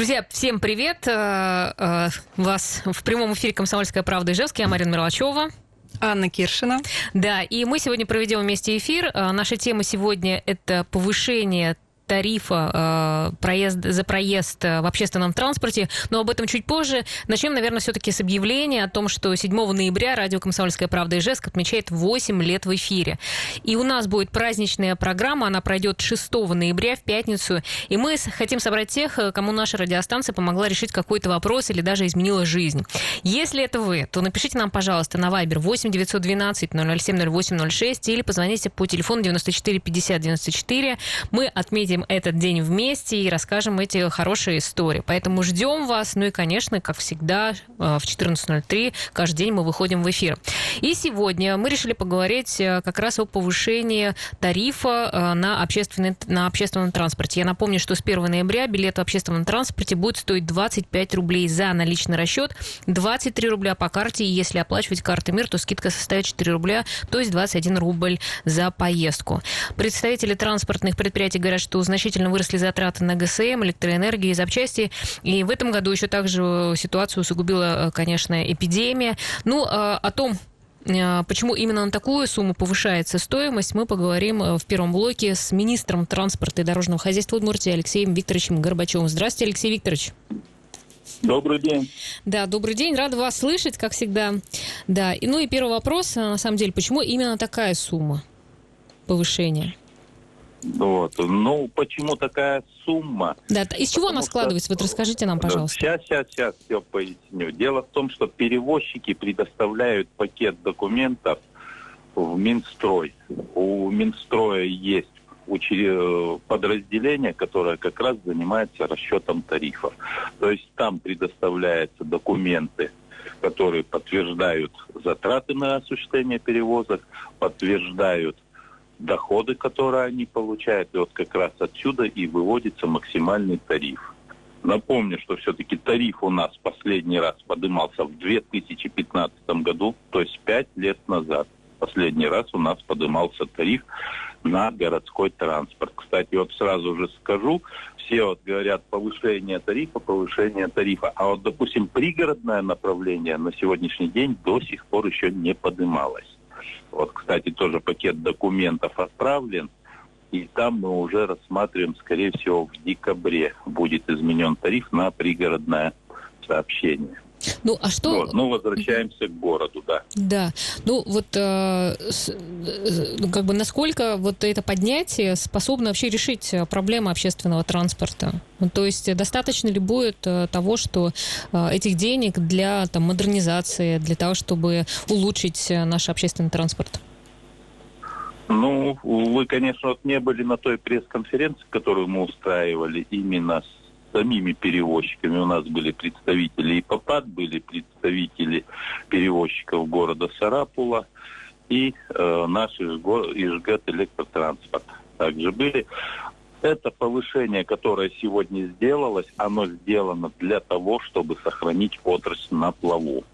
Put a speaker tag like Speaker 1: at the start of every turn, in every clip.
Speaker 1: Друзья, всем привет. Э, э, вас в прямом эфире «Комсомольская правда» Ижевск. Я Марина Мерлачева.
Speaker 2: Анна Киршина.
Speaker 1: Да, и мы сегодня проведем вместе эфир. Э, наша тема сегодня – это повышение тарифа э, проезд, за проезд э, в общественном транспорте, но об этом чуть позже. Начнем, наверное, все-таки с объявления о том, что 7 ноября радио «Комсомольская правда» Ижевск отмечает 8 лет в эфире. И у нас будет праздничная программа, она пройдет 6 ноября в пятницу, и мы хотим собрать тех, э, кому наша радиостанция помогла решить какой-то вопрос или даже изменила жизнь. Если это вы, то напишите нам, пожалуйста, на Viber 8 912 007 08 06 или позвоните по телефону 94 50 94. Мы отметим отметим этот день вместе и расскажем эти хорошие истории. Поэтому ждем вас. Ну и, конечно, как всегда, э, в 14.03 каждый день мы выходим в эфир. И сегодня мы решили поговорить э, как раз о повышении тарифа э, на, общественный, на общественном транспорте. Я напомню, что с 1 ноября билет в общественном транспорте будет стоить 25 рублей за наличный расчет, 23 рубля по карте, и если оплачивать картой МИР, то скидка составит 4 рубля, то есть 21 рубль за поездку. Представители транспортных предприятий говорят, что значительно выросли затраты на ГСМ, электроэнергию и запчасти. И в этом году еще также ситуацию усугубила, э, конечно, эпидемия. Ну, а, о том, э, Почему именно на такую сумму повышается стоимость, мы поговорим э, в первом блоке с министром транспорта и дорожного хозяйства Удмуртии Алексеем Викторовичем Горбачевым. Здравствуйте, Алексей Викторович.
Speaker 3: Добрый день.
Speaker 1: Да, добрый день. Рада вас слышать, как всегда. Да, и, ну и первый вопрос, на самом деле, почему именно такая сумма повышения?
Speaker 3: Вот. Ну, почему такая сумма?
Speaker 1: Да, из чего она складывается? Что... Вот расскажите нам, пожалуйста.
Speaker 3: Сейчас, сейчас, сейчас все поясню. Дело в том, что перевозчики предоставляют пакет документов в Минстрой. У Минстроя есть подразделение, которое как раз занимается расчетом тарифов. То есть там предоставляются документы, которые подтверждают затраты на осуществление перевозок, подтверждают доходы, которые они получают, и вот как раз отсюда и выводится максимальный тариф. Напомню, что все-таки тариф у нас последний раз поднимался в 2015 году, то есть пять лет назад. Последний раз у нас поднимался тариф на городской транспорт. Кстати, вот сразу же скажу, все вот говорят повышение тарифа, повышение тарифа. А вот, допустим, пригородное направление на сегодняшний день до сих пор еще не поднималось. Вот, кстати, тоже пакет документов отправлен. И там мы уже рассматриваем, скорее всего, в декабре будет изменен тариф на пригородное сообщение.
Speaker 1: Ну, а что...
Speaker 3: Вот, ну, возвращаемся к городу, да.
Speaker 1: Да. Ну, вот э, с, э, как бы насколько вот это поднятие способно вообще решить э, проблемы общественного транспорта? Ну, то есть достаточно ли будет э, того, что э, этих денег для там, модернизации, для того, чтобы улучшить э, наш общественный транспорт?
Speaker 3: Ну, вы, конечно, вот не были на той пресс-конференции, которую мы устраивали именно с самими перевозчиками. У нас были представители и ПАПАД, были представители перевозчиков города Сарапула и э, наш Ижгат электротранспорт также были. Это повышение, которое сегодня сделалось, оно сделано для того, чтобы сохранить отрасль на плаву.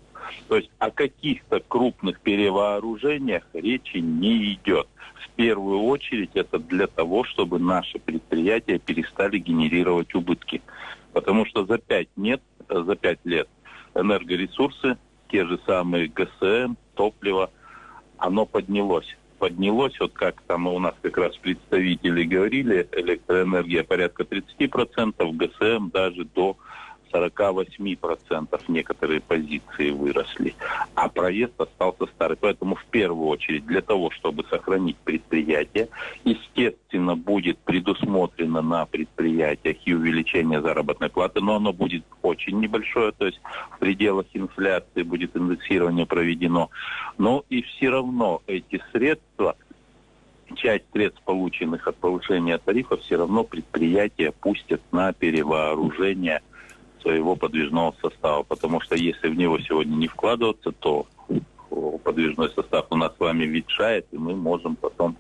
Speaker 3: То есть о каких-то крупных перевооружениях речи не идет. Первую очередь это для того, чтобы наши предприятия перестали генерировать убытки. Потому что за пять нет, за пять лет энергоресурсы, те же самые ГСМ, топливо, оно поднялось. Поднялось, вот как там у нас как раз представители говорили, электроэнергия порядка 30%, ГСМ даже до 48% некоторые позиции выросли, а проезд остался старый. Поэтому в первую очередь для того, чтобы сохранить предприятие, естественно, будет предусмотрено на предприятиях и увеличение заработной платы, но оно будет очень небольшое, то есть в пределах инфляции будет индексирование проведено. Но и все равно эти средства часть средств, полученных от повышения тарифа, все равно предприятия пустят на перевооружение – своего подвижного состава. Потому что если в него сегодня не вкладываться, то подвижной состав у нас с вами ветшает, и мы можем потом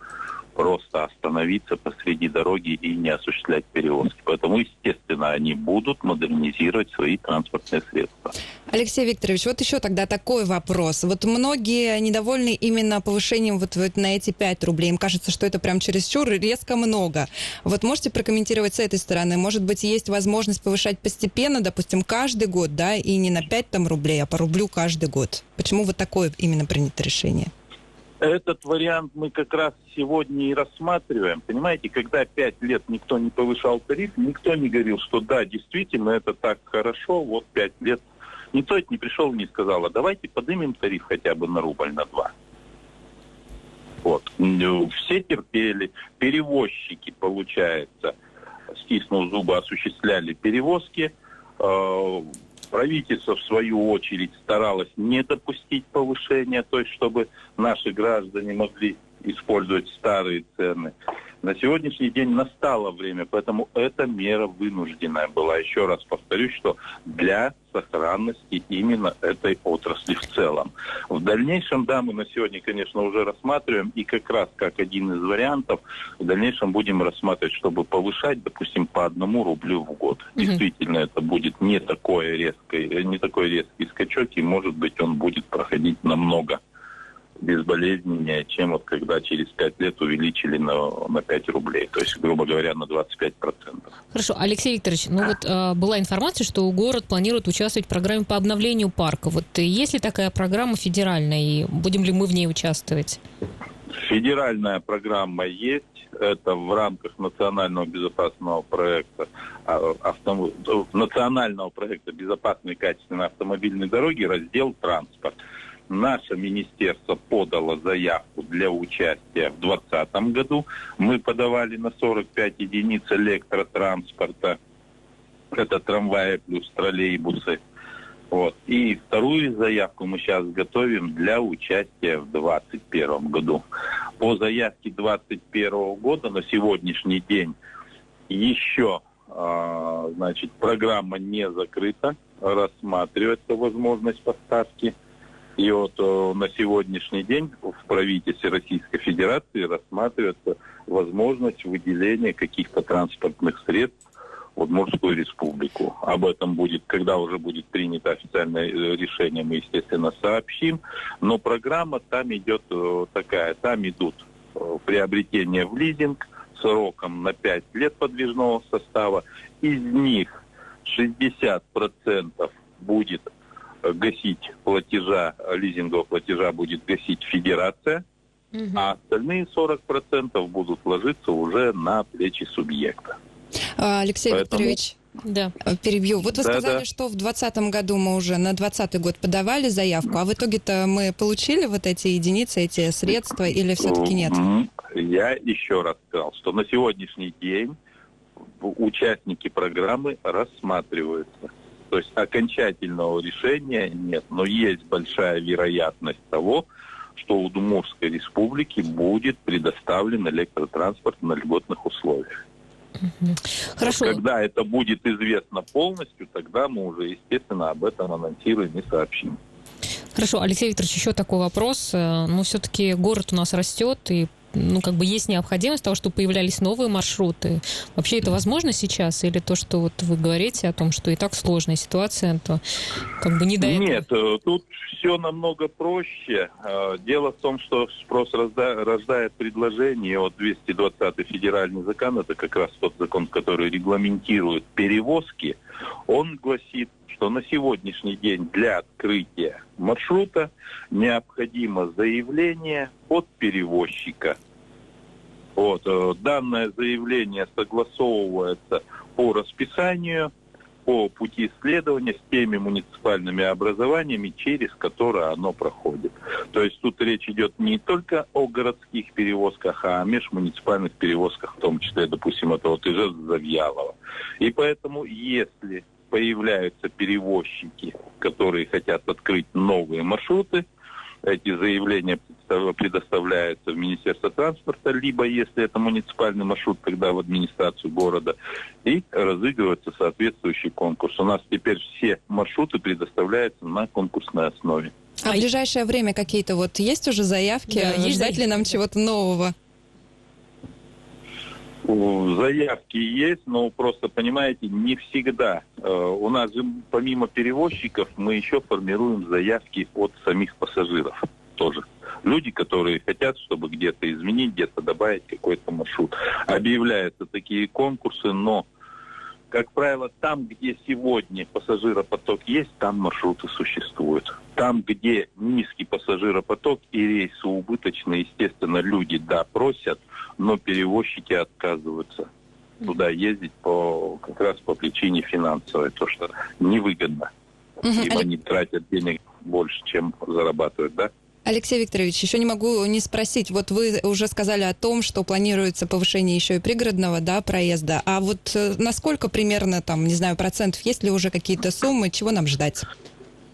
Speaker 3: просто остановиться посреди дороги и не осуществлять перевозки. Поэтому, естественно, они будут модернизировать свои транспортные средства.
Speaker 2: Алексей Викторович, вот еще тогда такой вопрос. Вот многие недовольны именно повышением вот, вот на эти 5 рублей. Им кажется, что это прям чересчур резко много. Вот можете прокомментировать с этой стороны? Может быть, есть возможность повышать постепенно, допустим, каждый год, да, и не на 5 там, рублей, а по рублю каждый год? Почему вот такое именно принято решение?
Speaker 3: Этот вариант мы как раз сегодня и рассматриваем. Понимаете, когда пять лет никто не повышал тариф, никто не говорил, что да, действительно, это так хорошо, вот пять лет. Никто это не пришел и не сказал, а давайте поднимем тариф хотя бы на рубль, на два. Вот. Все терпели, перевозчики, получается, стиснув зубы, осуществляли перевозки, э, Правительство, в свою очередь, старалось не допустить повышения, то есть чтобы наши граждане могли использовать старые цены. На сегодняшний день настало время, поэтому эта мера вынужденная была. Еще раз повторюсь, что для сохранности именно этой отрасли в целом. В дальнейшем, да, мы на сегодня, конечно, уже рассматриваем, и как раз как один из вариантов, в дальнейшем будем рассматривать, чтобы повышать, допустим, по одному рублю в год. Угу. Действительно, это будет не такое резкое, не такой резкий скачок, и, может быть, он будет проходить намного безболезненнее, чем вот когда через 5 лет увеличили на, на 5 рублей, то есть, грубо говоря, на 25%.
Speaker 1: Хорошо, Алексей Викторович, ну вот э, была информация, что город планирует участвовать в программе по обновлению парка. Вот есть ли такая программа федеральная, и будем ли мы в ней участвовать?
Speaker 3: Федеральная программа есть, это в рамках национального безопасного проекта, а, авто, национального проекта безопасной и качественной автомобильной дороги, раздел транспорт наше министерство подало заявку для участия в 2020 году. Мы подавали на 45 единиц электротранспорта. Это трамваи плюс троллейбусы. Вот. И вторую заявку мы сейчас готовим для участия в 2021 году. По заявке 2021 года на сегодняшний день еще а, значит, программа не закрыта, рассматривается возможность поставки и вот э, на сегодняшний день в правительстве Российской Федерации рассматривается возможность выделения каких-то транспортных средств в Удмуртскую республику. Об этом будет, когда уже будет принято официальное э, решение, мы, естественно, сообщим. Но программа там идет э, такая, там идут приобретения в лизинг сроком на 5 лет подвижного состава. Из них 60% будет гасить платежа, лизингового платежа будет гасить федерация, угу. а остальные 40% будут ложиться уже на плечи субъекта.
Speaker 2: А, Алексей Поэтому... Викторович, да. Э, перебью. Вот вы да, сказали, да. что в 2020 году мы уже на 2020 год подавали заявку, а в итоге-то мы получили вот эти единицы, эти средства или все-таки нет?
Speaker 3: Я еще раз сказал, что на сегодняшний день участники программы рассматриваются. То есть окончательного решения нет, но есть большая вероятность того, что у Удмуртской республики будет предоставлен электротранспорт на льготных условиях. Хорошо. Когда это будет известно полностью, тогда мы уже, естественно, об этом анонсируем и сообщим.
Speaker 1: Хорошо, Алексей Викторович, еще такой вопрос. Э, ну, все-таки город у нас растет, и ну, как бы есть необходимость того, чтобы появлялись новые маршруты. Вообще это возможно сейчас? Или то, что вот вы говорите о том, что и так сложная ситуация, то как бы не до
Speaker 3: Нет, этого? тут все намного проще. Э, дело в том, что спрос рождает предложение. Вот 220 федеральный закон, это как раз тот закон, который регламентирует перевозки, он гласит, что на сегодняшний день для открытия маршрута необходимо заявление от перевозчика. Вот, э, данное заявление согласовывается по расписанию, по пути исследования с теми муниципальными образованиями, через которые оно проходит. То есть тут речь идет не только о городских перевозках, а о межмуниципальных перевозках, в том числе, допустим, это вот Ижевск Завьялова. И поэтому, если появляются перевозчики, которые хотят открыть новые маршруты, эти заявления предоставляются в Министерство транспорта, либо, если это муниципальный маршрут, тогда в администрацию города, и разыгрывается соответствующий конкурс. У нас теперь все маршруты предоставляются на конкурсной основе.
Speaker 2: А в ближайшее время какие-то вот есть уже заявки? Да, есть Ждать ли нам чего-то нового?
Speaker 3: Заявки есть, но просто, понимаете, не всегда. Э, у нас же помимо перевозчиков мы еще формируем заявки от самих пассажиров тоже. Люди, которые хотят, чтобы где-то изменить, где-то добавить какой-то маршрут. Объявляются такие конкурсы, но как правило, там, где сегодня пассажиропоток есть, там маршруты существуют. Там, где низкий пассажиропоток и рейсы убыточные, естественно, люди, да, просят, но перевозчики отказываются туда ездить по, как раз по причине финансовой, то, что невыгодно. Им они тратят денег больше, чем зарабатывают, да?
Speaker 2: Алексей Викторович, еще не могу не спросить. Вот вы уже сказали о том, что планируется повышение еще и пригородного да, проезда. А вот э, насколько примерно, там, не знаю, процентов, есть ли уже какие-то суммы, чего нам ждать?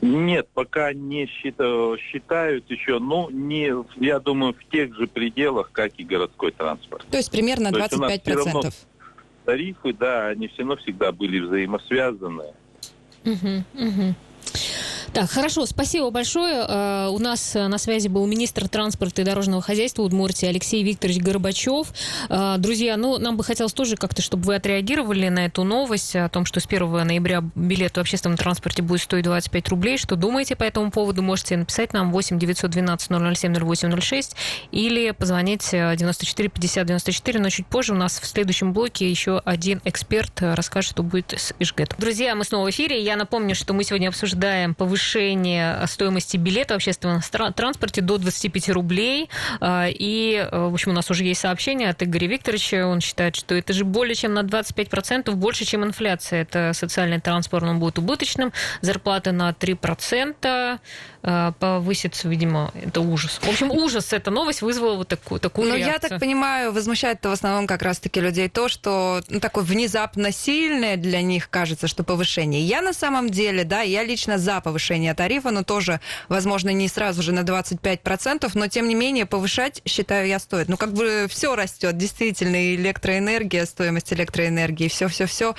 Speaker 3: Нет, пока не считают, считают еще, но не, я думаю, в тех же пределах, как и городской транспорт.
Speaker 2: То есть примерно 25%. процентов.
Speaker 3: тарифы, да, они все равно всегда были взаимосвязаны.
Speaker 1: Угу, угу. Так, хорошо, спасибо большое. Э, у нас на связи был министр транспорта и дорожного хозяйства Удмуртии Алексей Викторович Горбачев. Э, друзья, ну, нам бы хотелось тоже как-то, чтобы вы отреагировали на эту новость о том, что с 1 ноября билет в общественном транспорте будет стоить 25 рублей. Что думаете по этому поводу? Можете написать нам 8 912 007 0806 или позвонить 94 50 94, но чуть позже у нас в следующем блоке еще один эксперт расскажет, что будет с Ижгет. Друзья, мы снова в эфире. Я напомню, что мы сегодня обсуждаем повышение повышение стоимости билета в общественном транспорте до 25 рублей. А, и, э, в общем, у нас уже есть сообщение от Игоря Викторовича. Он считает, что это же более чем на 25% больше, чем инфляция. Это социальный транспорт, он будет убыточным. Зарплата на 3%. Э, повысится, видимо, это ужас. В общем, ужас, эта новость вызвала вот такую, такую
Speaker 2: Но
Speaker 1: реакцию.
Speaker 2: я так понимаю, возмущает это в основном как раз-таки людей то, что ну, такое внезапно сильное для них кажется, что повышение. Я на самом деле, да, я лично за повышение тарифа, но тоже, возможно, не сразу же на 25%, но тем не менее повышать, считаю я, стоит. Ну, как бы все растет, действительно, и электроэнергия, стоимость электроэнергии, все-все-все.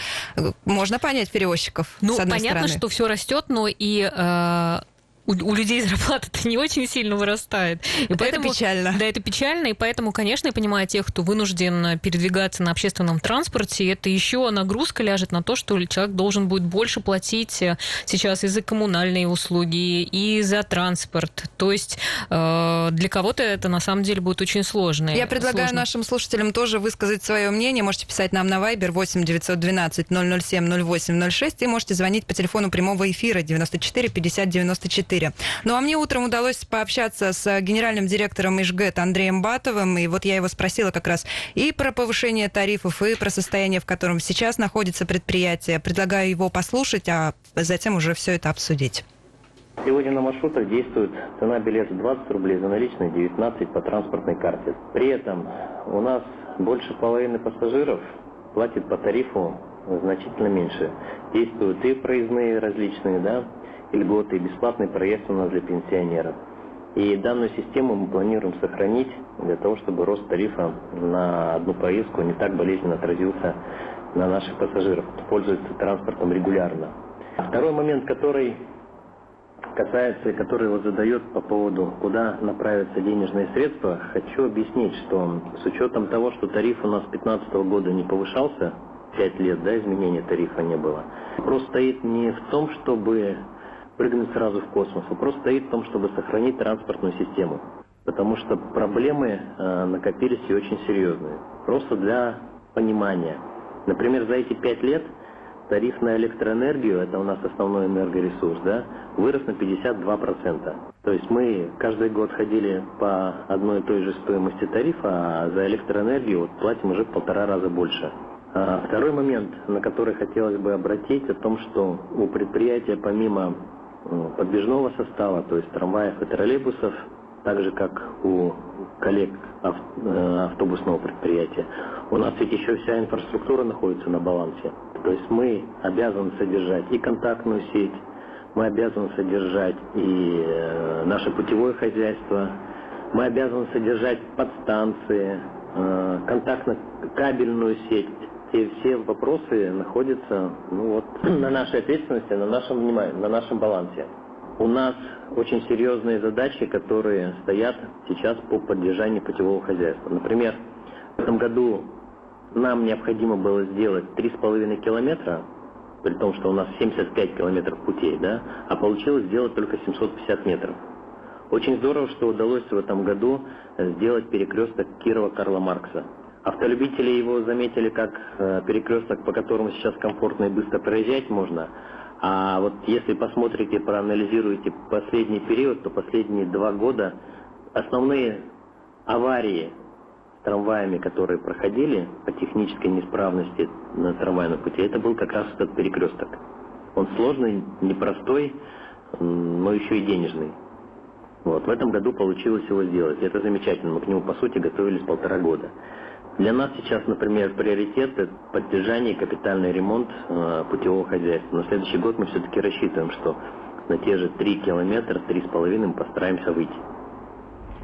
Speaker 2: Можно понять перевозчиков,
Speaker 1: ну, понятно,
Speaker 2: стороны.
Speaker 1: что все растет, но и э, у, у людей зарплата-то не очень сильно вырастает.
Speaker 2: И поэтому, это печально.
Speaker 1: Да, это печально, и поэтому, конечно, я понимаю тех, кто вынужден передвигаться на общественном транспорте, это еще нагрузка ляжет на то, что человек должен будет больше платить э, сейчас и за коммунальные услуги, и за транспорт. То есть э, для кого-то это на самом деле будет очень сложно.
Speaker 2: Я предлагаю сложно. нашим слушателям тоже высказать свое мнение. Можете писать нам на Viber 8 912 007 08 06 и можете звонить по телефону прямого эфира 94 50 94. 4. Ну а мне утром удалось пообщаться с генеральным директором Ижгэт Андреем Батовым, и вот я его спросила как раз и про повышение тарифов, и про состояние, в котором сейчас находится предприятие. Предлагаю его послушать, а затем уже все это обсудить.
Speaker 4: Сегодня на маршрутах действует цена билета 20 рублей за наличные, 19 по транспортной карте. При этом у нас больше половины пассажиров платит по тарифу значительно меньше. Действуют и проездные различные, да, льготы и бесплатный проезд у нас для пенсионеров. И данную систему мы планируем сохранить для того, чтобы рост тарифа на одну поездку не так болезненно отразился на наших пассажирах, кто пользуется транспортом регулярно. Второй момент, который касается и который вот задает по поводу, куда направятся денежные средства, хочу объяснить, что с учетом того, что тариф у нас с 2015 года не повышался, 5 лет, да, изменения тарифа не было, вопрос стоит не в том, чтобы прыгнуть сразу в космос. Вопрос стоит в том, чтобы сохранить транспортную систему. Потому что проблемы э, накопились и очень серьезные. Просто для понимания. Например, за эти пять лет тариф на электроэнергию, это у нас основной энергоресурс, да, вырос на 52%. То есть мы каждый год ходили по одной и той же стоимости тарифа, а за электроэнергию вот платим уже в полтора раза больше. А второй момент, на который хотелось бы обратить, о том, что у предприятия помимо подвижного состава, то есть трамваев и троллейбусов, так же как у коллег э, автобусного предприятия. У нас ведь еще вся инфраструктура находится на балансе. То есть мы обязаны содержать и контактную сеть, мы обязаны содержать и э, наше путевое хозяйство, мы обязаны содержать подстанции, э, контактно-кабельную сеть, и все вопросы находятся ну, вот, на нашей ответственности, на нашем внимании, на нашем балансе. У нас очень серьезные задачи, которые стоят сейчас по поддержанию путевого хозяйства. Например, в этом году нам необходимо было сделать 3,5 километра, при том, что у нас 75 километров путей, да, а получилось сделать только 750 метров. Очень здорово, что удалось в этом году сделать перекресток Кирова-Карла Маркса. Автолюбители его заметили как э, перекресток, по которому сейчас комфортно и быстро проезжать можно. А вот если посмотрите, проанализируете последний период, то последние два года основные аварии с трамваями, которые проходили по технической неисправности на трамвайном пути, это был как раз этот перекресток. Он сложный, непростой, но еще и денежный. Вот. В этом году получилось его сделать. Это замечательно. Мы к нему, по сути, готовились полтора года. Для нас сейчас, например, приоритет – это поддержание и капитальный ремонт э, путевого хозяйства. На следующий год мы все-таки рассчитываем, что на те же 3 километра, 3,5 мы постараемся выйти.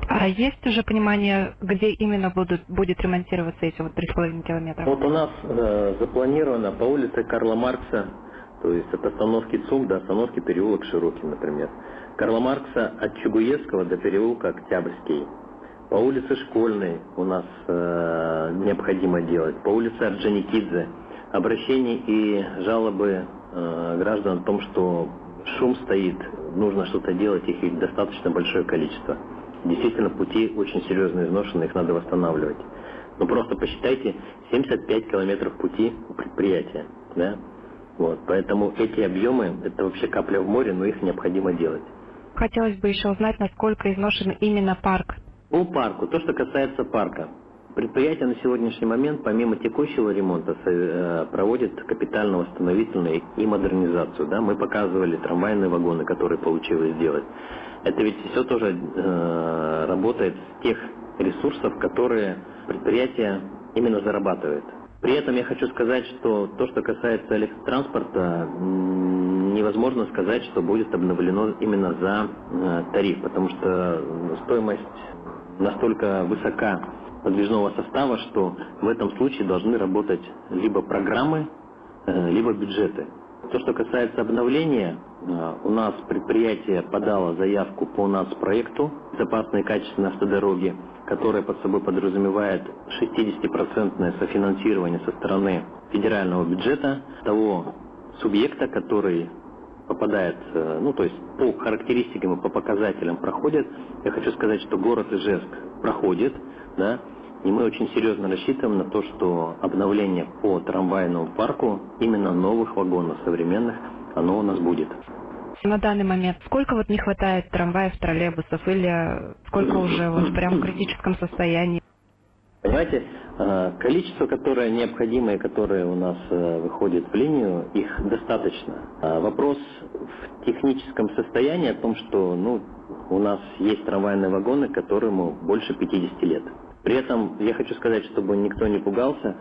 Speaker 5: А есть уже понимание, где именно будут, будет ремонтироваться эти вот 3,5 километра?
Speaker 4: Вот у нас э, запланировано по улице Карла Маркса, то есть от остановки ЦУМ до остановки переулок Широкий, например. Карла Маркса от Чугуевского до переулка Октябрьский. По улице Школьной у нас э, необходимо делать. По улице Орджоникидзе. Обращения и жалобы э, граждан о том, что шум стоит, нужно что-то делать, их достаточно большое количество. Действительно, пути очень серьезно изношены, их надо восстанавливать. Но просто посчитайте, 75 километров пути у предприятия. Да? Вот, поэтому эти объемы, это вообще капля в море, но их необходимо делать.
Speaker 5: Хотелось бы еще узнать, насколько изношен именно парк
Speaker 4: по парку, то, что касается парка. Предприятие на сегодняшний момент, помимо текущего ремонта, э, проводит капитально-восстановительную и модернизацию. Да? Мы показывали трамвайные вагоны, которые получилось сделать. Это ведь все тоже э, работает с тех ресурсов, которые предприятие именно зарабатывает. При этом я хочу сказать, что то, что касается электротранспорта, невозможно сказать, что будет обновлено именно за э, тариф, потому что стоимость настолько высока подвижного состава, что в этом случае должны работать либо программы, э, либо бюджеты. То, что касается обновления, э, у нас предприятие подало заявку по нас проекту «Безопасные и качественные автодороги», которая под собой подразумевает 60% софинансирование со стороны федерального бюджета того субъекта, который попадает, ну то есть по характеристикам и по показателям проходит. Я хочу сказать, что город Ижевск проходит, да, и мы очень серьезно рассчитываем на то, что обновление по трамвайному парку, именно новых вагонов современных, оно у нас будет.
Speaker 5: На данный момент сколько вот не хватает трамваев, троллейбусов или сколько уже вот прям в критическом состоянии?
Speaker 4: Понимаете, количество, которое необходимое, которое у нас э, выходит в линию, их достаточно. А вопрос в техническом состоянии о том, что ну, у нас есть трамвайные вагоны, которому больше 50 лет. При этом я хочу сказать, чтобы никто не пугался,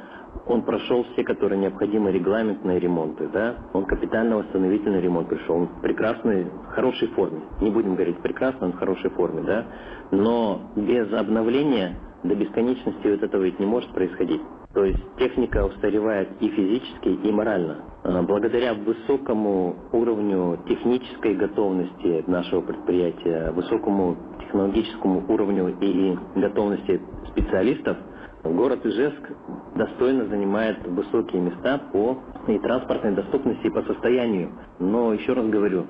Speaker 4: он прошел все, которые необходимы регламентные ремонты, да, он капитально-восстановительный ремонт пришел, он в прекрасной, хорошей форме, не будем говорить прекрасно, он в хорошей форме, да, но без обновления до бесконечности вот этого ведь не может происходить. То есть техника устаревает и физически, и морально. А, благодаря высокому уровню технической готовности нашего предприятия, высокому технологическому уровню и готовности специалистов, город Ижевск достойно занимает высокие места по и транспортной доступности, и по состоянию. Но, еще раз говорю,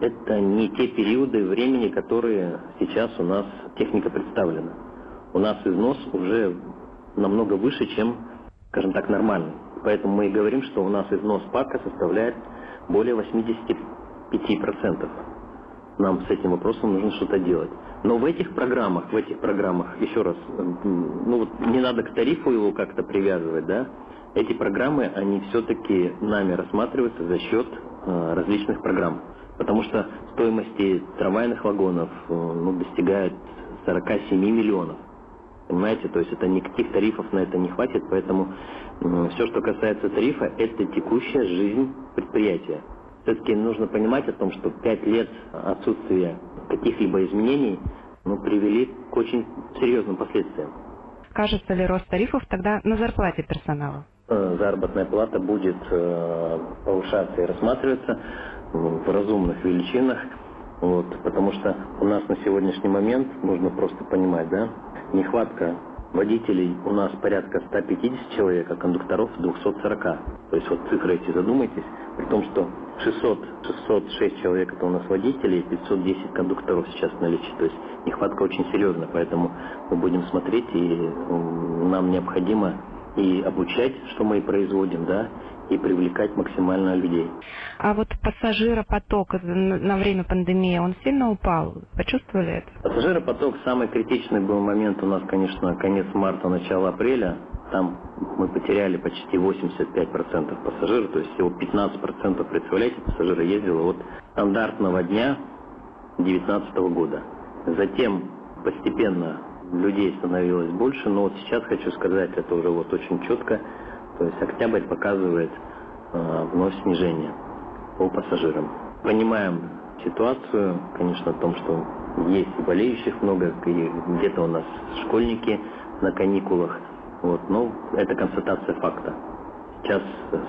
Speaker 4: это не те периоды времени, которые сейчас у нас техника представлена у нас износ уже намного выше, чем, скажем так, нормальный. Поэтому мы и говорим, что у нас износ парка составляет более 85%. Нам с этим вопросом нужно что-то делать. Но в этих программах, в этих программах, еще раз, ну вот не надо к тарифу его как-то привязывать, да, эти программы, они все-таки нами рассматриваются за счет э, различных программ. Потому что стоимости трамвайных вагонов э, ну, достигают 47 миллионов. Понимаете, то есть это никаких тарифов на это не хватит, поэтому э, все, что касается тарифа, это текущая жизнь предприятия. Все-таки нужно понимать о том, что пять лет отсутствия каких-либо изменений ну, привели к очень серьезным последствиям.
Speaker 5: Кажется ли рост тарифов тогда на зарплате персонала?
Speaker 4: Э, заработная плата будет э, повышаться и рассматриваться в разумных величинах, вот, потому что у нас на сегодняшний момент, нужно просто понимать, да, нехватка водителей у нас порядка 150 человек, а кондукторов 240. То есть вот цифры эти задумайтесь, при том, что 600, 606 человек это у нас водителей, 510 кондукторов сейчас в наличии. То есть нехватка очень серьезная, поэтому мы будем смотреть, и нам необходимо и обучать, что мы и производим, да, и привлекать максимально людей.
Speaker 5: А вот пассажиропоток на время пандемии, он сильно упал? Почувствовали это?
Speaker 4: Пассажиропоток, самый критичный был момент у нас, конечно, конец марта, начало апреля. Там мы потеряли почти 85% пассажиров, то есть всего 15%, представляете, пассажиры ездило от стандартного дня 2019 года. Затем постепенно людей становилось больше, но вот сейчас хочу сказать, это уже вот очень четко, то есть октябрь показывает э, вновь снижение по пассажирам. Понимаем ситуацию, конечно, о том, что есть болеющих много, и где-то у нас школьники на каникулах. Вот, но это констатация факта. Сейчас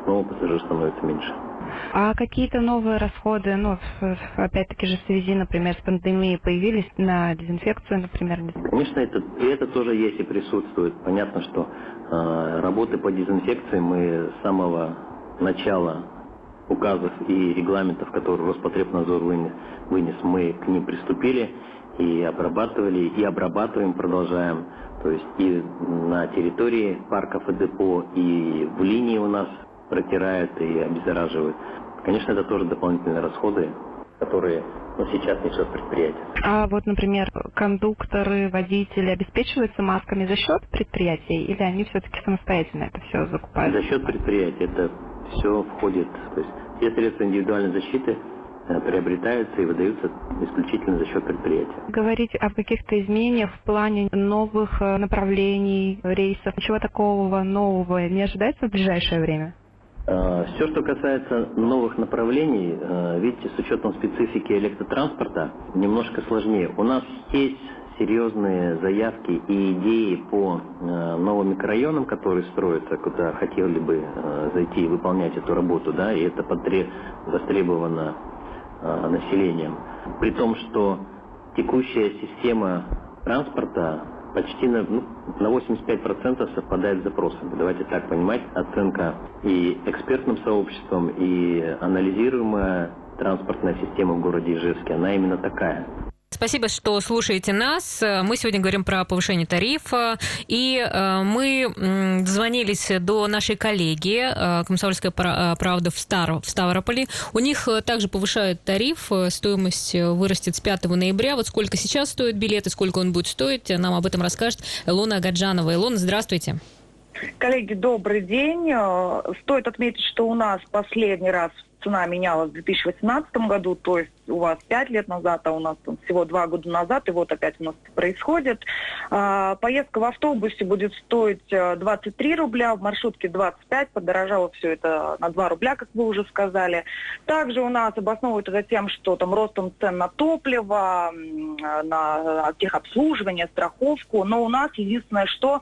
Speaker 4: снова пассажиров становится меньше.
Speaker 5: А какие-то новые расходы, ну, опять-таки же в связи, например, с пандемией появились на дезинфекцию, например?
Speaker 4: Конечно, это, это тоже есть и присутствует. Понятно, что э, работы по дезинфекции мы с самого начала указов и регламентов, которые Роспотребнадзор вынес, мы к ним приступили и обрабатывали, и обрабатываем, продолжаем. То есть и на территории парков и депо, и в линии у нас протирают и обеззараживают. Конечно, это тоже дополнительные расходы, которые ну, сейчас несет предприятие.
Speaker 5: А вот, например, кондукторы, водители обеспечиваются масками за счет предприятий или они все-таки самостоятельно это все закупают?
Speaker 4: За счет предприятия. Это все входит, то есть все средства индивидуальной защиты э, приобретаются и выдаются исключительно за счет предприятия.
Speaker 5: Говорить о каких-то изменениях в плане новых э, направлений, рейсов, ничего такого нового не ожидается в ближайшее время?
Speaker 4: Э, Все, что касается новых направлений, э, видите, с учетом специфики электротранспорта, немножко сложнее. У нас есть серьезные заявки и идеи по э, новым микрорайонам, которые строятся, куда хотели бы зайти и выполнять эту работу, да, и это востребовано населением. При том, что текущая система транспорта почти на, ну, на 85% совпадает с запросами. Давайте так понимать, оценка и экспертным сообществом, и анализируемая транспортная система в городе Ижевске, она именно такая.
Speaker 1: Спасибо, что слушаете нас. Мы сегодня говорим про повышение тарифа. И э, мы звонились до нашей коллеги э, «Комсомольская э, правда» в, Стар, в Ставрополе. У них также повышают тариф. Стоимость вырастет с 5 ноября. Вот сколько сейчас стоит билет и сколько он будет стоить, нам об этом расскажет Илона Гаджанова. Илона, здравствуйте.
Speaker 6: Коллеги, добрый день. Стоит отметить, что у нас последний раз цена менялась в 2018 году, то есть у вас 5 лет назад, а у нас там, всего 2 года назад, и вот опять у нас происходит. А, поездка в автобусе будет стоить 23 э, рубля, в маршрутке 25, подорожало все это на 2 рубля, как вы уже сказали. Также у нас обосновывают это тем, что там ростом цен на топливо, на техобслуживание, страховку, но у нас единственное, что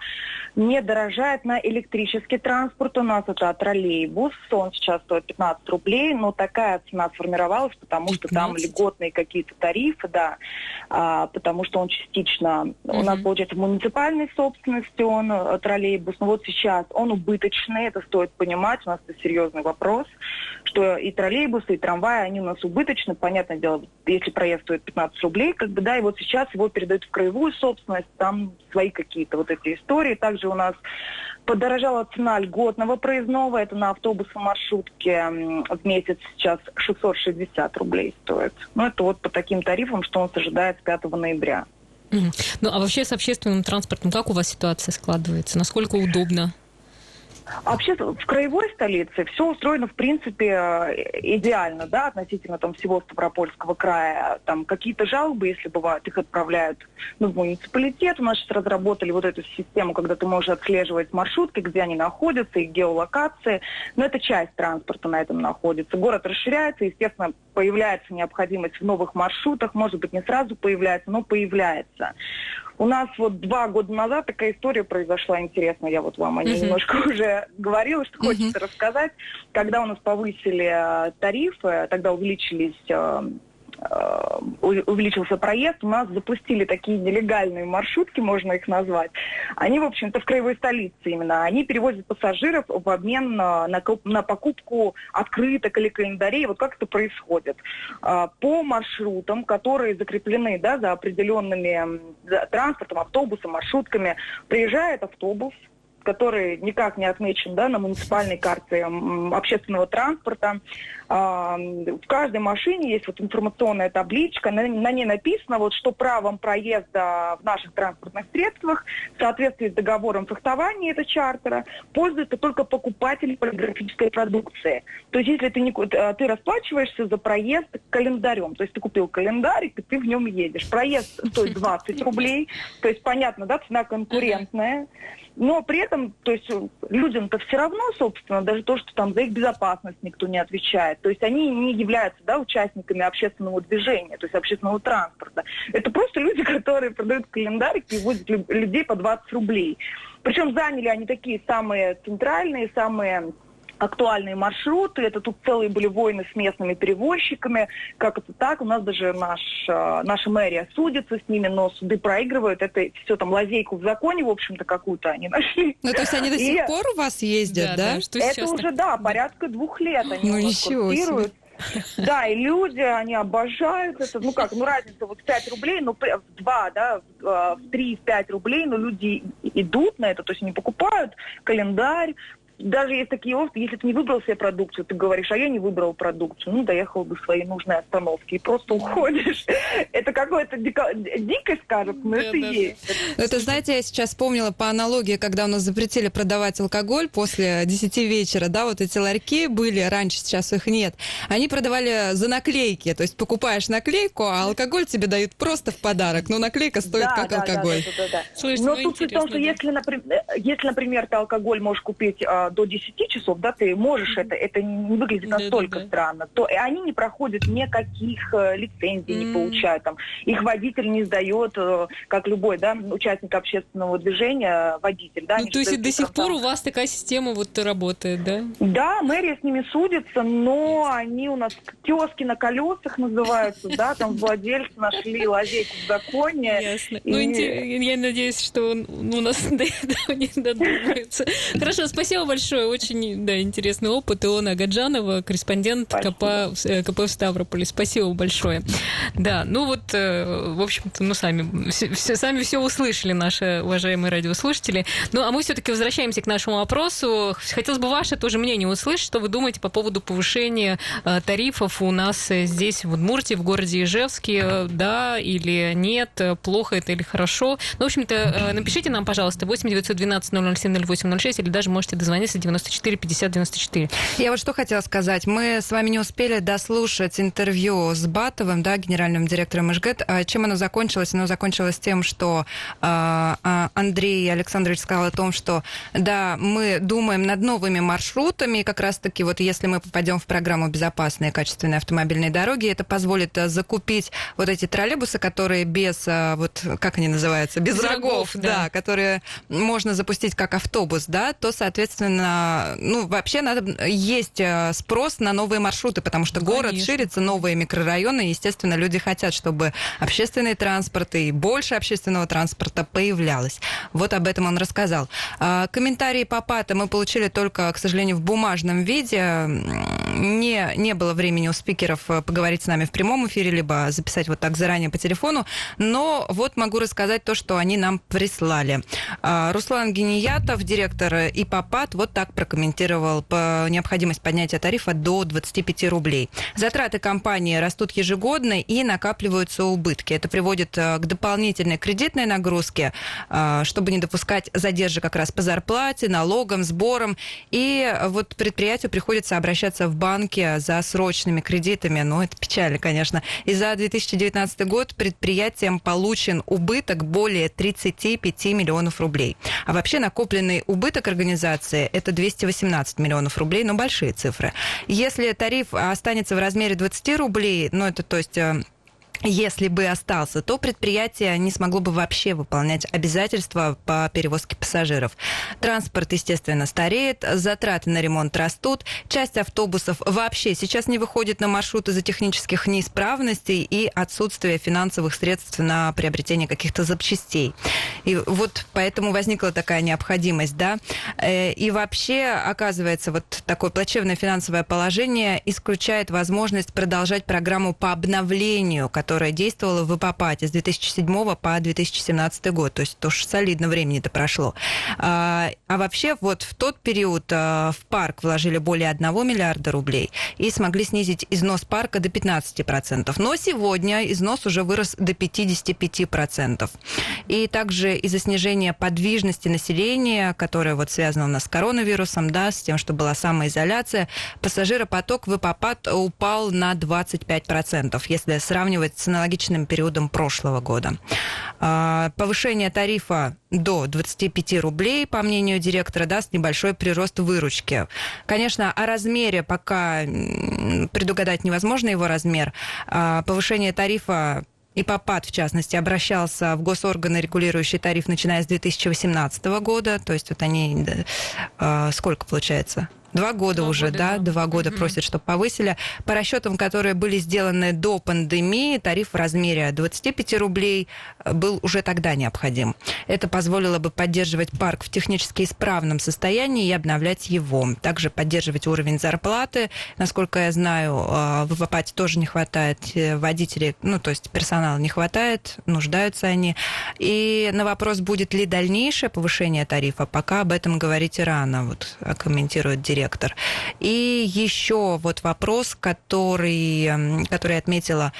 Speaker 6: не дорожает на электрический транспорт, у нас это троллейбус, он сейчас стоит 15 рублей, но такая цена сформировалась, потому что там там льготные какие-то тарифы, да, а, потому что он частично, угу. у нас получается муниципальной собственности он э, троллейбус, но вот сейчас он убыточный, это стоит понимать, у нас это серьезный вопрос, что и троллейбусы, и трамваи, они у нас убыточны, понятное дело, если проезд стоит 15 рублей, как бы, да, и вот сейчас его передают в краевую собственность, там свои какие-то вот эти истории, также у нас Подорожала цена льготного проездного, это на автобусы маршрутке в месяц сейчас 660 рублей стоит. Ну, это вот по таким тарифам, что он ожидает с 5 ноября.
Speaker 1: Ну, а вообще с общественным транспортом как у вас ситуация складывается? Насколько удобно?
Speaker 6: А вообще в краевой столице все устроено, в принципе, идеально, да, относительно там всего Ставропольского края. Там какие-то жалобы, если бывают, их отправляют ну, в муниципалитет. У нас сейчас разработали вот эту систему, когда ты можешь отслеживать маршрутки, где они находятся, их геолокации. Но это часть транспорта на этом находится. Город расширяется, естественно, появляется необходимость в новых маршрутах. Может быть, не сразу появляется, но появляется. У нас вот два года назад такая история произошла интересная. Я вот вам о ней uh-huh. немножко уже говорила, что uh-huh. хочется рассказать. Когда у нас повысили э, тарифы, тогда увеличились э, увеличился проезд, у нас запустили такие нелегальные маршрутки, можно их назвать. Они, в общем-то, в краевой столице именно. Они перевозят пассажиров в обмен на, на, на покупку открыток или календарей. Вот как это происходит? Э, по маршрутам, которые закреплены да, за определенными транспортом, автобусом, маршрутками, приезжает автобус, который никак не отмечен да, на муниципальной карте общественного транспорта. В каждой машине есть вот информационная табличка, на, на ней написано, вот, что правом проезда в наших транспортных средствах в соответствии с договором фехтования это чартера пользуется только покупатель полиграфической продукции. То есть если ты, не, э, ты расплачиваешься за проезд календарем, то есть ты купил календарь, и ты в нем едешь. Проезд стоит 20 рублей, то есть понятно, да, цена конкурентная. Но при этом, то есть людям-то все равно, собственно, даже то, что там за их безопасность никто не отвечает. То есть они не являются да, участниками общественного движения, то есть общественного транспорта. Это просто люди, которые продают календарики и возят людей по 20 рублей. Причем заняли они такие самые центральные, самые актуальные маршруты. Это тут целые были войны с местными перевозчиками. Как это так? У нас даже наш, а, наша мэрия судится с ними, но суды проигрывают. Это все там лазейку в законе, в общем-то, какую-то они нашли.
Speaker 2: Ну, то есть они до сих И... пор у вас ездят, да? да? да
Speaker 6: что это уже, да, порядка двух лет они ну, у нас курсируют. Да, и люди, они обожают это. Ну как, ну разница вот в 5 рублей, ну в 2, да, в 3, в 5 рублей, но люди идут на это, то есть они покупают календарь, даже есть такие опции, если ты не выбрал себе продукцию, ты говоришь, а я не выбрал продукцию, ну, доехал до своей нужной остановки, и просто уходишь. Это какое-то дико... дикость, скажем, но это есть.
Speaker 2: Это, знаете, я сейчас вспомнила по аналогии, когда у нас запретили продавать алкоголь после 10 вечера, да, вот эти ларьки были раньше, сейчас их нет. Они продавали за наклейки, то есть покупаешь наклейку, а алкоголь тебе дают просто в подарок, но наклейка стоит
Speaker 6: да,
Speaker 2: как да, алкоголь.
Speaker 6: Да, да, да, да. Слушайте, но ну, тут в том, что если, например, если, например, ты алкоголь можешь купить а, до 10 часов, да, ты можешь это, это не выглядит настолько да, да, странно, то и они не проходят никаких э, лицензий, mm. не получают, там, их водитель не сдает, э, как любой, да, участник общественного движения, водитель, да.
Speaker 1: Ну, то есть до сих пор у вас такая система вот работает, да?
Speaker 6: Да, мэрия с ними судится, но они у нас киоски на колесах называются, да, там владельцы нашли лазейку в законе.
Speaker 1: Ясно. Ну, я надеюсь, что у нас до этого не додумается. Хорошо, спасибо большое, очень да, интересный опыт. Илона Гаджанова, корреспондент КП, э, КП в Ставрополе. Спасибо большое. Да, ну вот, э, в общем-то, ну сами все, сами все услышали, наши уважаемые радиослушатели. Ну, а мы все-таки возвращаемся к нашему вопросу. Хотелось бы ваше тоже мнение услышать, что вы думаете по поводу повышения э, тарифов у нас здесь, в Удмуртии, в городе Ижевске, да или нет, плохо это или хорошо. Ну, в общем-то, напишите нам, пожалуйста, 8 912 007 0806 или даже можете дозвониться 94 50 94.
Speaker 2: Я вот что хотела сказать. Мы с вами не успели дослушать интервью с Батовым, да, генеральным директором ИЖГЭТ. А чем оно закончилось? Оно закончилось тем, что э, Андрей Александрович сказал о том, что да, мы думаем над новыми маршрутами, и как раз-таки вот если мы попадем в программу «Безопасные качественные автомобильные дороги», это позволит закупить вот эти троллейбусы, которые без, вот как они называются, без, без рогов, рогов да. да, которые можно запустить как автобус, да, то, соответственно, ну, вообще надо, есть э, спрос на новые маршруты, потому что Конечно. город ширится, новые микрорайоны, и, естественно, люди хотят, чтобы общественный транспорт и больше общественного транспорта появлялось. Вот об этом он рассказал. А, комментарии по ПАТа мы получили только, к сожалению, в бумажном виде. Не, не было времени у спикеров э, поговорить с нами в прямом эфире, либо записать вот так заранее по телефону. Но вот могу рассказать то, что они нам прислали. А, Руслан Гениятов, директор ИПАПАТ, вот так прокомментировал по необходимость поднятия тарифа до 25 рублей. Затраты компании растут ежегодно и накапливаются убытки. Это приводит э, к дополнительной кредитной нагрузке, э, чтобы не допускать задержек как раз по зарплате, налогам, сборам. И вот предприятию приходится обращаться в банки за срочными кредитами. Ну, это печально, конечно. И за 2019 год предприятием получен убыток более 35 миллионов рублей. А вообще накопленный убыток организации – это 218 миллионов рублей, но большие цифры. Если тариф останется в размере 20 рублей, ну это то есть э, если бы остался, то предприятие не смогло бы вообще выполнять обязательства по перевозке пассажиров. Транспорт, естественно, стареет, затраты на ремонт растут, часть автобусов вообще сейчас не выходит на маршрут из-за технических неисправностей и отсутствия финансовых средств на приобретение каких-то запчастей. И вот поэтому возникла такая необходимость, да. Э, и вообще, оказывается, вот такое плачевное финансовое положение исключает возможность продолжать программу по обновлению, которая действовала в ИПАПАТе с 2007 по 2017 год. То есть тоже солидно времени это прошло. А, а вообще вот в тот период а, в парк вложили более 1 миллиарда рублей и смогли снизить износ парка до 15%. Но сегодня износ уже вырос до 55%. И также из-за снижения подвижности населения, которое вот связано у нас с коронавирусом, да, с тем, что была самоизоляция, пассажиропоток в ИПАПАТ упал на 25%, если сравнивать с аналогичным периодом прошлого года. А, повышение тарифа до 25 рублей, по мнению директора, даст небольшой прирост выручки. Конечно, о размере пока предугадать невозможно его размер. А, повышение тарифа и ПАПАД, в частности, обращался в госорганы, регулирующий тариф, начиная с 2018 года. То есть вот они... А, сколько получается? Два года Два уже, года, да, да, два года mm-hmm. просят, чтобы повысили. По расчетам, которые были сделаны до пандемии, тариф в размере 25 рублей э, был уже тогда необходим. Это позволило бы поддерживать парк в технически исправном состоянии и обновлять его. Также поддерживать уровень зарплаты. Насколько я знаю, э, в Апате тоже не хватает э, водителей, ну, то есть персонала не хватает, нуждаются они. И на вопрос, будет ли дальнейшее повышение тарифа, пока об этом говорить рано, вот комментирует директор директор. И еще вот вопрос, который, который отметила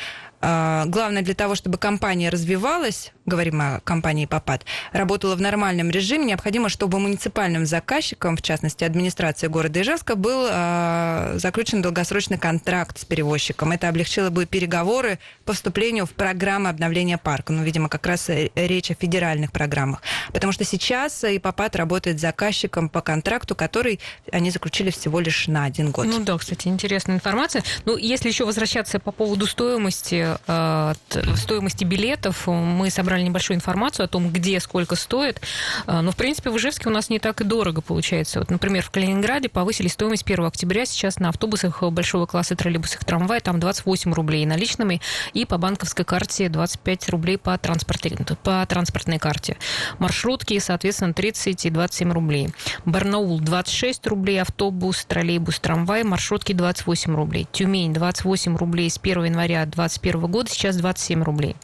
Speaker 2: главное для того, чтобы компания развивалась, говорим о компании ПАПАД, работала в нормальном режиме, необходимо, чтобы муниципальным заказчикам, в частности, администрации города Ижевска, был э, заключен долгосрочный контракт с перевозчиком. Это облегчило бы переговоры по вступлению в программы обновления парка. Ну, видимо, как раз речь о федеральных программах. Потому что сейчас и ПАПАД работает заказчиком по контракту, который они заключили всего лишь на один год.
Speaker 1: Ну да, кстати, интересная информация. Ну, если еще возвращаться по поводу стоимости Э, стоимости билетов. Мы собрали небольшую информацию о том, где сколько стоит. Э, но, в принципе, в Ижевске у нас не так и дорого получается. Вот, например, в Калининграде повысили стоимость 1 октября. Сейчас на автобусах большого класса троллейбусах трамвай там 28 рублей наличными и по банковской карте 25 рублей по, транспорте, по транспортной карте. Маршрутки, соответственно, 30 и 27 рублей. Барнаул 26 рублей, автобус, троллейбус, трамвай, маршрутки 28 рублей. Тюмень 28 рублей с 1 января 2021 года, сейчас 27 рублей.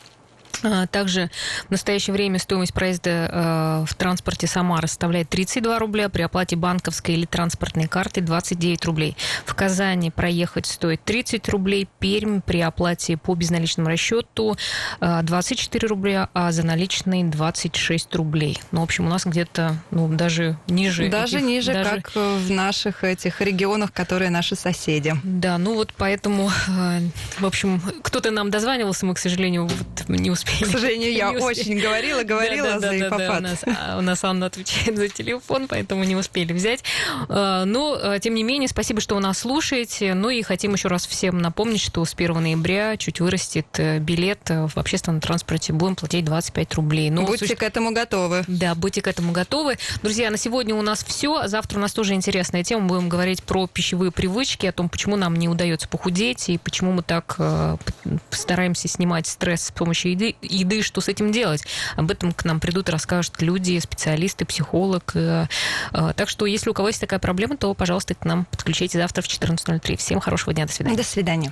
Speaker 1: А, также в настоящее время стоимость проезда э, в транспорте Самара составляет 32 рубля, при оплате банковской или транспортной карты 29 рублей. В Казани проехать стоит 30 рублей, Пермь при оплате по безналичному расчету 24 э, рубля, а за наличные 26 рублей. Ну, в общем, у нас где-то ну, даже ниже.
Speaker 2: Даже этих, ниже, даже... как в наших этих регионах, которые наши соседи.
Speaker 1: Да, ну вот поэтому, э, в общем, кто-то нам дозванивался, мы, к сожалению, вот не успели
Speaker 2: к сожалению, я очень говорила, говорила за ипопад.
Speaker 1: А, у нас Анна отвечает за телефон, поэтому не успели взять. А, но, а, тем не менее, спасибо, что вы нас слушаете. Ну и хотим еще раз всем напомнить, что с 1 ноября чуть вырастет э, билет в общественном транспорте. Будем платить 25 рублей.
Speaker 2: Но будьте к этому готовы.
Speaker 1: Да, будьте к этому готовы. Друзья, на сегодня у нас все. Завтра у нас тоже интересная тема. Будем говорить про пищевые привычки, о том, почему нам не удается похудеть и почему мы так э, стараемся снимать стресс с помощью еды еды, что с этим делать. Об этом к нам придут и расскажут люди, специалисты, психолог. Э, э, так что, если у кого есть такая проблема, то, пожалуйста, к нам подключайте завтра в 14.03. Всем хорошего дня, до свидания.
Speaker 2: До свидания.